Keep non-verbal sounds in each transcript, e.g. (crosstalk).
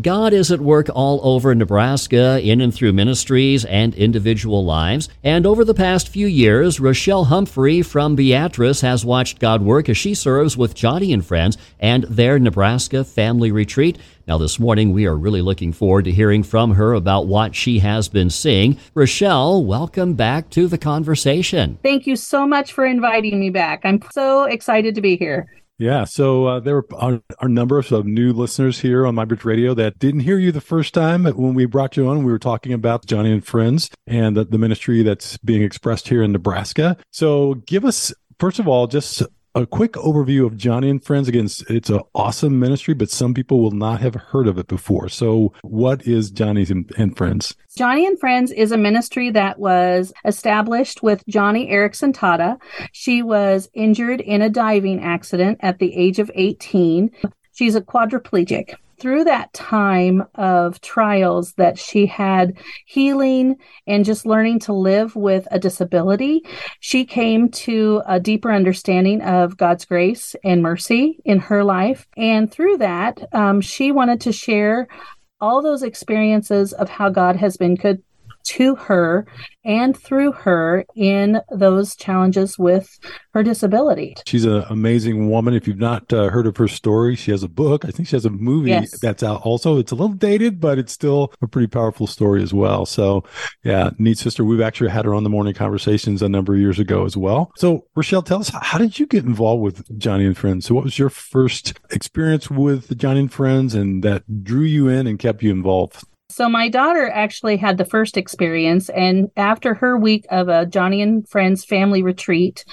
God is at work all over Nebraska, in and through ministries and individual lives. And over the past few years, Rochelle Humphrey from Beatrice has watched God work as she serves with Joni and Friends and their Nebraska family retreat. Now, this morning, we are really looking forward to hearing from her about what she has been seeing. Rochelle, welcome back to the conversation. Thank you so much for inviting me back. I'm so excited to be here. Yeah, so uh, there are a number of new listeners here on MyBridge Radio that didn't hear you the first time when we brought you on. We were talking about Joni and Friends and the, the ministry that's being expressed here in Nebraska. So give us, first of all, just a quick overview of Joni and Friends. Again, it's an awesome ministry, but some people will not have heard of it before. So, what is Joni's and, Friends? Joni and Friends is a ministry that was established with Joni Eareckson Tada. She was injured in a diving accident at the age of 18. She's a quadriplegic through that time of trials that she had healing and just learning to live with a disability, she came to a deeper understanding of God's grace and mercy in her life. And through that, um, she wanted to share all those experiences of how God has been good to her and through her in those challenges with her disability. She's an amazing woman. If you've not uh, heard of her story, she has a book. I think she has a movie yes. that's out also. It's a little dated, but it's still a pretty powerful story as well. So, yeah, neat sister. We've actually had her on the morning conversations a number of years ago as well. So, Rochelle, tell us, how did you get involved with Joni and Friends? So, what was your first experience with Joni and Friends and that drew you in and kept you involved? So my daughter actually had the first experience, and after her week of a Joni and Friends family retreat,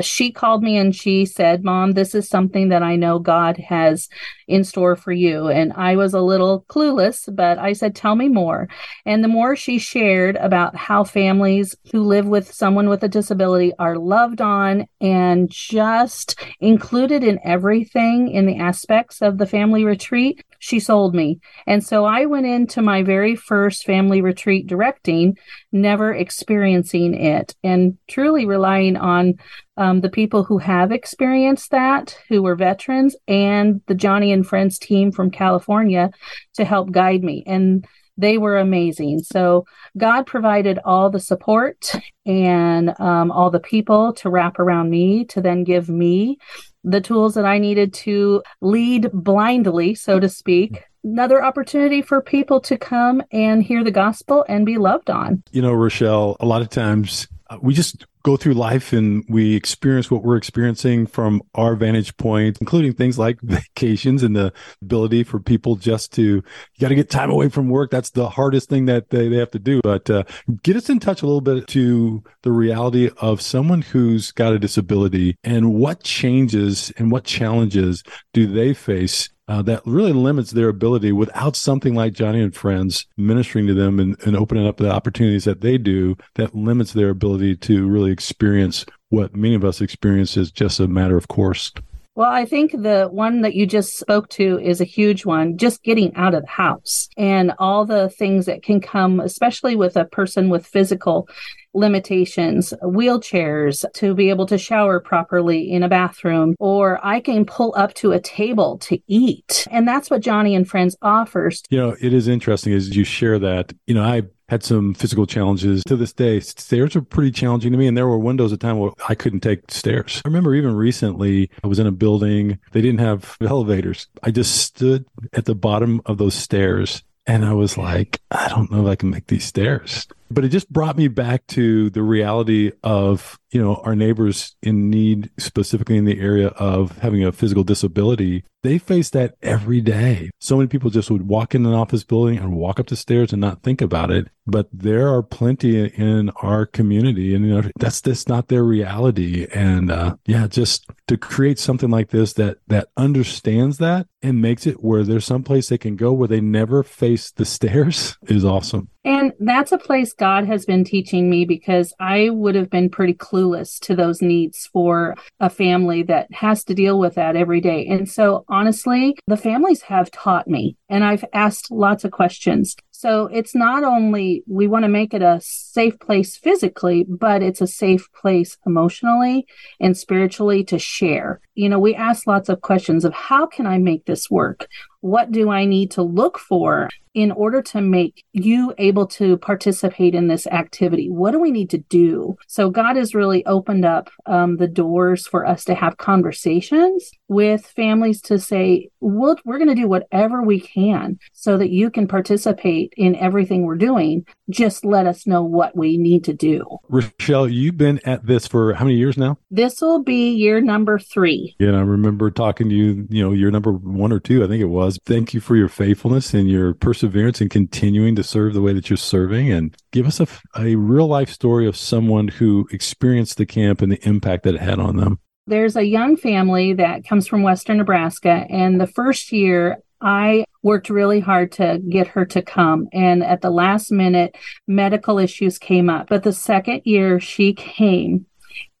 she called me and she said, Mom, this is something that I know God has in store for you. And I was a little clueless, but I said, Tell me more. And the more she shared about how families who live with someone with a disability are loved on and just included in everything in the aspects of the family retreat, she sold me. And so I went into my very first family retreat directing, never experiencing it, and truly relying on um, the people who have experienced that, who were veterans, and the Joni and Friends team from California to help guide me. And they were amazing. So God provided all the support and um, all the people to wrap around me to then give me the tools that I needed to lead blindly, so to speak. Another opportunity for people to come and hear the gospel and be loved on. You know, Rochelle, a lot of times uh, we just go through life and we experience what we're experiencing from our vantage point, including things like (laughs) vacations and the ability for people just to, you got to get time away from work. That's the hardest thing that they, they have to do. But uh, get us in touch a little bit to the reality of someone who's got a disability and what changes and what challenges do they face uh, that really limits their ability without something like Joni and Friends ministering to them and, and opening up the opportunities that they do that limits their ability to really experience what many of us experience as just a matter of course. Well, I think the one that you just spoke to is a huge one, just getting out of the house and all the things that can come, especially with a person with physical limitations, wheelchairs to be able to shower properly in a bathroom, or I can pull up to a table to eat. And that's what Joni and Friends offers. You know, it is interesting as you share that. You know, I had some physical challenges to this day. Stairs are pretty challenging to me. And there were windows at time where I couldn't take stairs. I remember even recently I was in a building. They didn't have elevators. I just stood at the bottom of those stairs and I was like, I don't know if I can make these stairs. But it just brought me back to the reality of, you know, our neighbors in need, specifically in the area of having a physical disability. They face that every day. So many people just would walk in an office building and walk up the stairs and not think about it. But there are plenty in our community, and you know that's that's not their reality. And uh, yeah, just to create something like this that that understands that and makes it where there's some place they can go where they never face the stairs (laughs) is awesome. And that's a place God has been teaching me because I would have been pretty clueless to those needs for a family that has to deal with that every day. And so, honestly, the families have taught me, and I've asked lots of questions. So it's not only we want to make it a safe place physically, but it's a safe place emotionally and spiritually to share. You know, we ask lots of questions of how can I make this work? What do I need to look for in order to make you able to participate in this activity? What do we need to do? So, God has really opened up um, the doors for us to have conversations with families to say, we'll, we're going to do whatever we can so that you can participate in everything we're doing. Just let us know what we need to do. Rochelle, you've been at this for how many years now? This will be year number three. Yeah, I remember talking to you, you know, year number one or two, I think it was. Thank you for your faithfulness and your perseverance in continuing to serve the way that you're serving. And give us a, a real life story of someone who experienced the camp and the impact that it had on them there's a young family that comes from Western Nebraska. And the first year, I worked really hard to get her to come. And at the last minute, medical issues came up. But the second year, she came.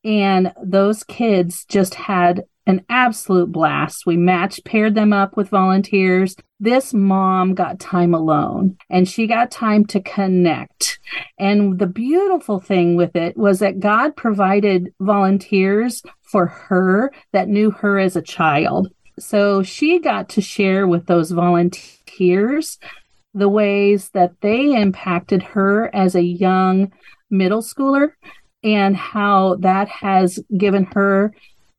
And those kids just had an absolute blast. We matched, paired them up with volunteers. This mom got time alone and she got time to connect. And the beautiful thing with it was that God provided volunteers for her that knew her as a child. So she got to share with those volunteers the ways that they impacted her as a young middle schooler and how that has given her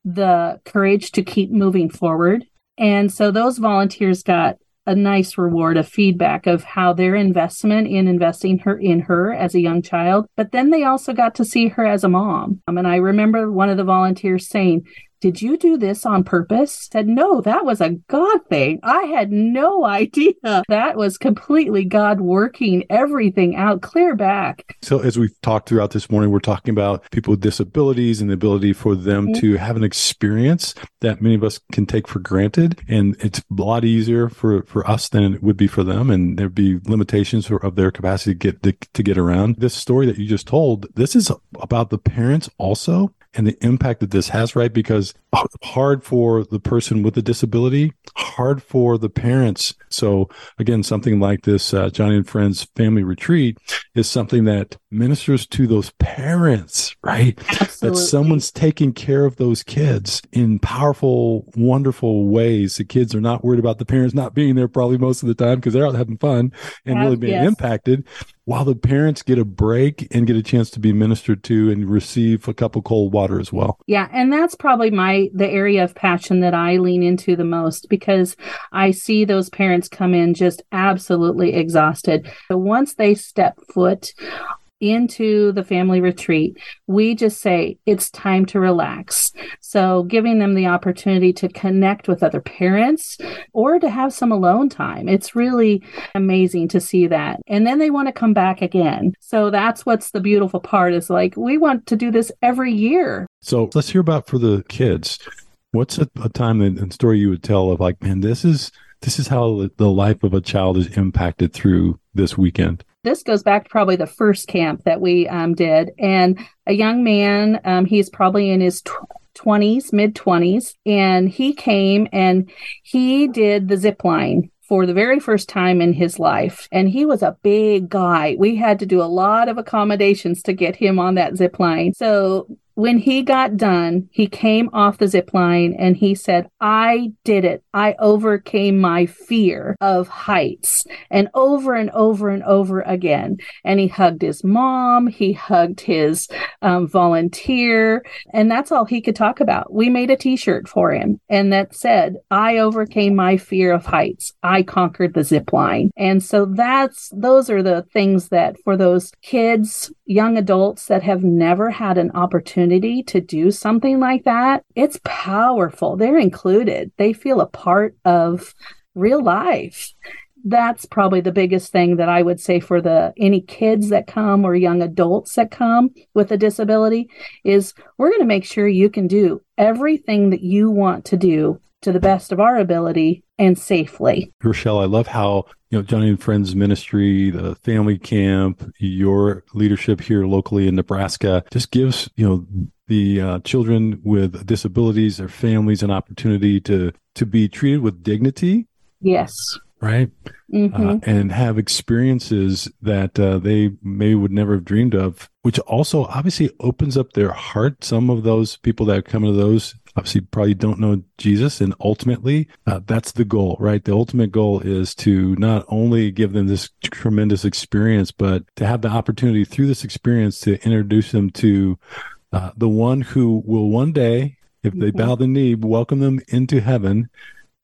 the courage to keep moving forward. And so those volunteers got a nice reward of feedback of how their investment in investing her in her as a young child but then they also got to see her as a mom um, and i remember one of the volunteers saying did you do this on purpose? Said, no, that was a God thing. I had no idea. That was completely God working everything out clear back. So, as we've talked throughout this morning, we're talking about people with disabilities and the ability for them mm-hmm. to have an experience that many of us can take for granted. And it's a lot easier for, for us than it would be for them. And there'd be limitations of their capacity to get, to, to get around. This story that you just told, this is about the parents also and the impact that this has, right? Because hard for the person with a disability, hard for the parents. So again, something like this uh, Joni and Friends family retreat is something that ministers to those parents, right? Absolutely. That someone's taking care of those kids in powerful, wonderful ways. The kids are not worried about the parents not being there probably most of the time because they're out having fun and really being yes. impacted while the parents get a break and get a chance to be ministered to and receive a cup of cold water as well. Yeah, and that's probably my the area of passion that I lean into the most because I see those parents come in just absolutely exhausted. So once they step foot into the family retreat, we just say it's time to relax. So, giving them the opportunity to connect with other parents or to have some alone time. It's really amazing to see that. And then they want to come back again. So, that's what's the beautiful part is like, we want to do this every year. So, let's hear about for the kids. What's a, a time and story you would tell of like, man, this is this is how the life of a child is impacted through this weekend this goes back to probably the first camp that we um, did. And a young man, um, he's probably in his tw- 20s, mid 20s, and he came and he did the zip line for the very first time in his life. And he was a big guy. We had to do a lot of accommodations to get him on that zip line. So when he got done, he came off the zip line and he said, I did it. I overcame my fear of heights and over and over and over again. And he hugged his mom, he hugged his um, volunteer, and that's all he could talk about. We made a t shirt for him and that said, I overcame my fear of heights. I conquered the zip line. And so that's, those are the things that for those kids, young adults that have never had an opportunity to do something like that, it's powerful. They're included, they feel a part of real life. That's probably the biggest thing that I would say for the any kids that come or young adults that come with a disability is we're going to make sure you can do everything that you want to do to the best of our ability and safely. Rochelle, I love how, you know, Joni and Friends Ministry, the family camp, your leadership here locally in Nebraska just gives, you know, the uh, children with disabilities, their families, an opportunity to to be treated with dignity. Yes right? Mm-hmm. Uh, and have experiences that uh, they may would never have dreamed of, which also obviously opens up their heart. Some of those people that come into those obviously probably don't know Jesus. And ultimately, uh, that's the goal, right? The ultimate goal is to not only give them this tremendous experience, but to have the opportunity through this experience to introduce them to uh, the one who will one day, if they mm-hmm. bow the knee, welcome them into heaven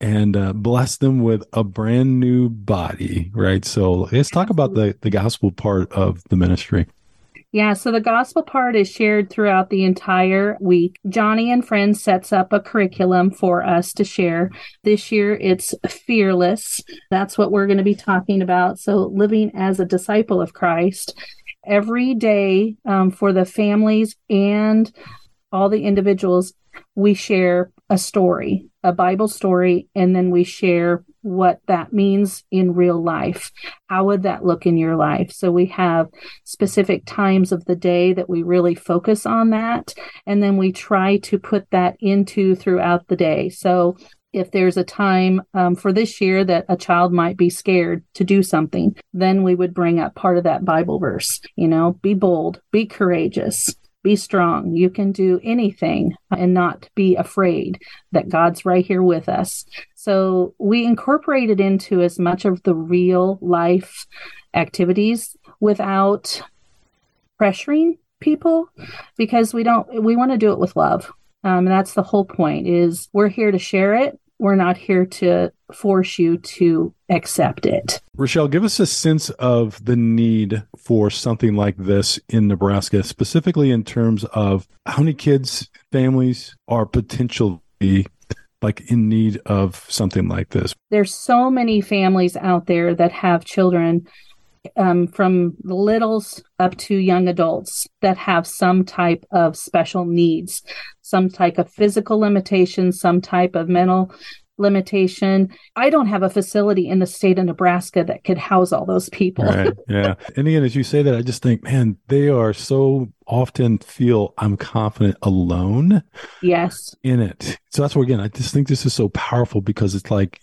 and uh, bless them with a brand new body, right? So let's talk about the, the gospel part of the ministry. Yeah, so the gospel part is shared throughout the entire week. Joni and Friends sets up a curriculum for us to share. This year it's fearless. That's what we're going to be talking about. So, living as a disciple of Christ every day um, for the families and all the individuals, we share a story, a Bible story, and then we share what that means in real life. How would that look in your life? So we have specific times of the day that we really focus on that. And then we try to put that into throughout the day. So if there's a time um, for this year that a child might be scared to do something, then we would bring up part of that Bible verse. You know, be bold, be courageous, be strong. You can do anything and not be afraid that God's right here with us. So we incorporated into as much of the real life activities without pressuring people because we don't we want to do it with love um, and that's the whole point is we're here to share it we're not here to force you to accept it. Rochelle, give us a sense of the need for something like this in Nebraska, specifically in terms of how many kids, families are potentially like in need of something like this. There's so many families out there that have children um, from littles up to young adults that have some type of special needs, some type of physical limitation, some type of mental limitation. I don't have a facility in the state of Nebraska that could house all those people. right. (laughs) Yeah. And again, as you say that, I just think, man, they are so often feel I'm confident alone. Yes. In it. So that's where again, I just think this is so powerful because it's like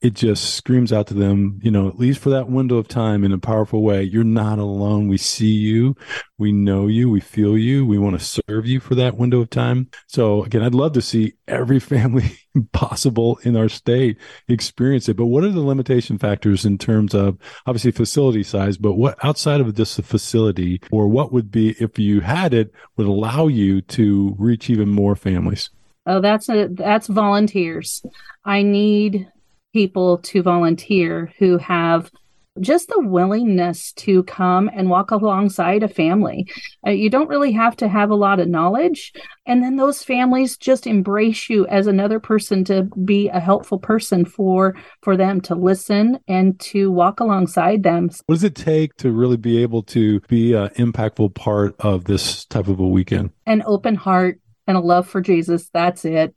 it just screams out to them, you know, at least for that window of time in a powerful way. You're not alone. We see you. We know you. We feel you. We want to serve you for that window of time. So again, I'd love to see every (laughs) family possible in our state experience it. But what are the limitation factors in terms of obviously facility size, but what outside of just the facility or what would be if you had it would allow you to reach even more families? Oh, that's a that's volunteers. I need people to volunteer who have just the willingness to come and walk alongside a family. Uh, you don't really have to have a lot of knowledge. And then those families just embrace you as another person to be a helpful person for for them to listen and to walk alongside them. What does it take to really be able to be an impactful part of this type of a weekend? An open heart and a love for Jesus. That's it.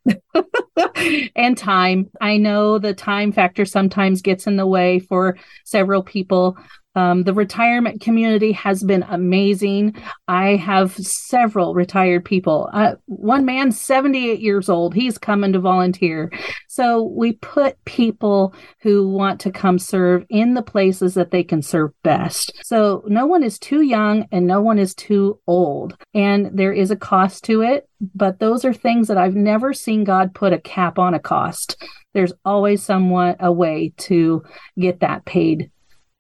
(laughs) and time. I know the time factor sometimes gets in the way for several people. Um, the retirement community has been amazing. I have several retired people. Uh, one man, 78 years old, he's coming to volunteer. So we put people who want to come serve in the places that they can serve best. So no one is too young and no one is too old. And there is a cost to it, but those are things that I've never seen God put a cap on a cost. There's always somewhat a way to get that paid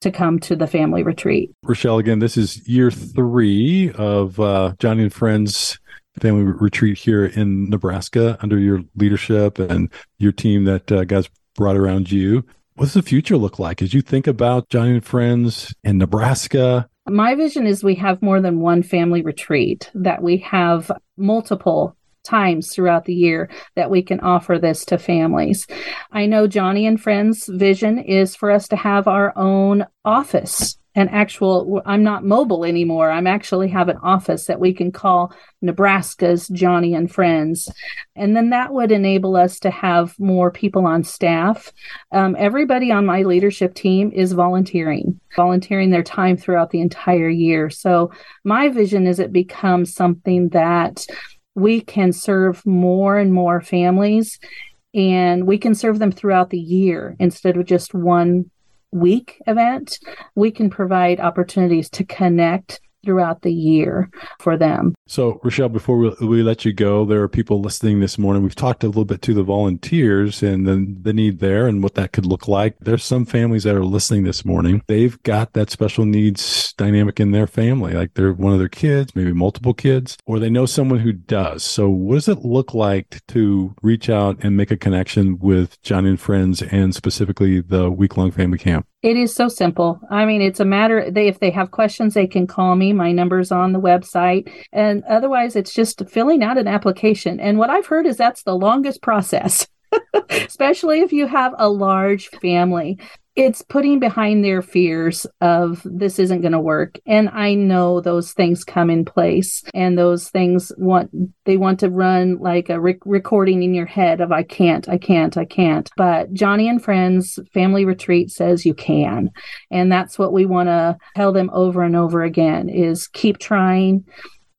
to come to the family retreat. Rochelle, again, this is year three of uh, Joni and Friends family retreat here in Nebraska under your leadership and your team that uh, God's brought around you. What's the future look like as you think about Joni and Friends in Nebraska? My vision is we have more than one family retreat, that we have multiple times throughout the year that we can offer this to families. I know Joni and Friends' vision is for us to have our own office an actual i'm not mobile anymore. I'm actually have an office that we can call nebraska's joni and friends. And then that would enable us to have more people on staff. Um, everybody on my leadership team is volunteering volunteering their time throughout the entire year. So my vision is it becomes something that we can serve more and more families and we can serve them throughout the year instead of just one week event. We can provide opportunities to connect throughout the year for them. So, Rochelle, before we, we, let you go, there are people listening this morning. We've talked a little bit to the volunteers and the, the need there and what that could look like. There's some families that are listening this morning. They've got that special needs dynamic in their family, like they're one of their kids, maybe multiple kids, or they know someone who does. So, what does it look like to reach out and make a connection with Joni and Friends and specifically the week long family camp? It is so simple. I mean, it's a matter they if they have questions, they can call me. My number's on the website. And otherwise it's just filling out an application. And what I've heard is that's the longest process. (laughs) especially if you have a large family it's putting behind their fears of this isn't going to work. And i know those things come in place and those things want they want to run like a rec- recording in your head of i can't i can't i can't. But joni and friends family retreat says you can. And that's what we want to tell them over and over again is keep trying.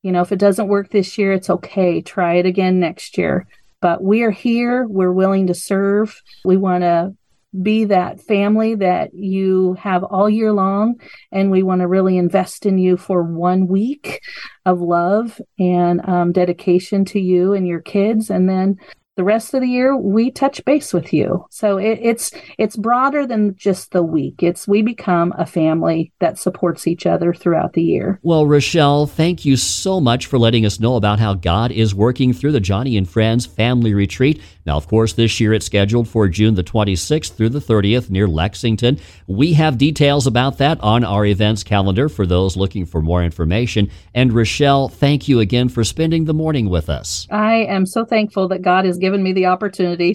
You know if it doesn't work this year it's okay. Try it again next year. But we are here. We're willing to serve. We want to be that family that you have all year long. And we want to really invest in you for one week of love and um, dedication to you and your kids. And then the rest of the year we touch base with you so it, it's it's broader than just the week it's we become a family that supports each other throughout the year well rochelle thank you so much for letting us know about how god is working through the joni and friends family retreat now of course this year it's scheduled for june the 26th through the 30th near lexington. We have details about that on our events calendar for those looking for more information. And rochelle thank you again for spending the morning with us. I am so thankful that god has given me the opportunity.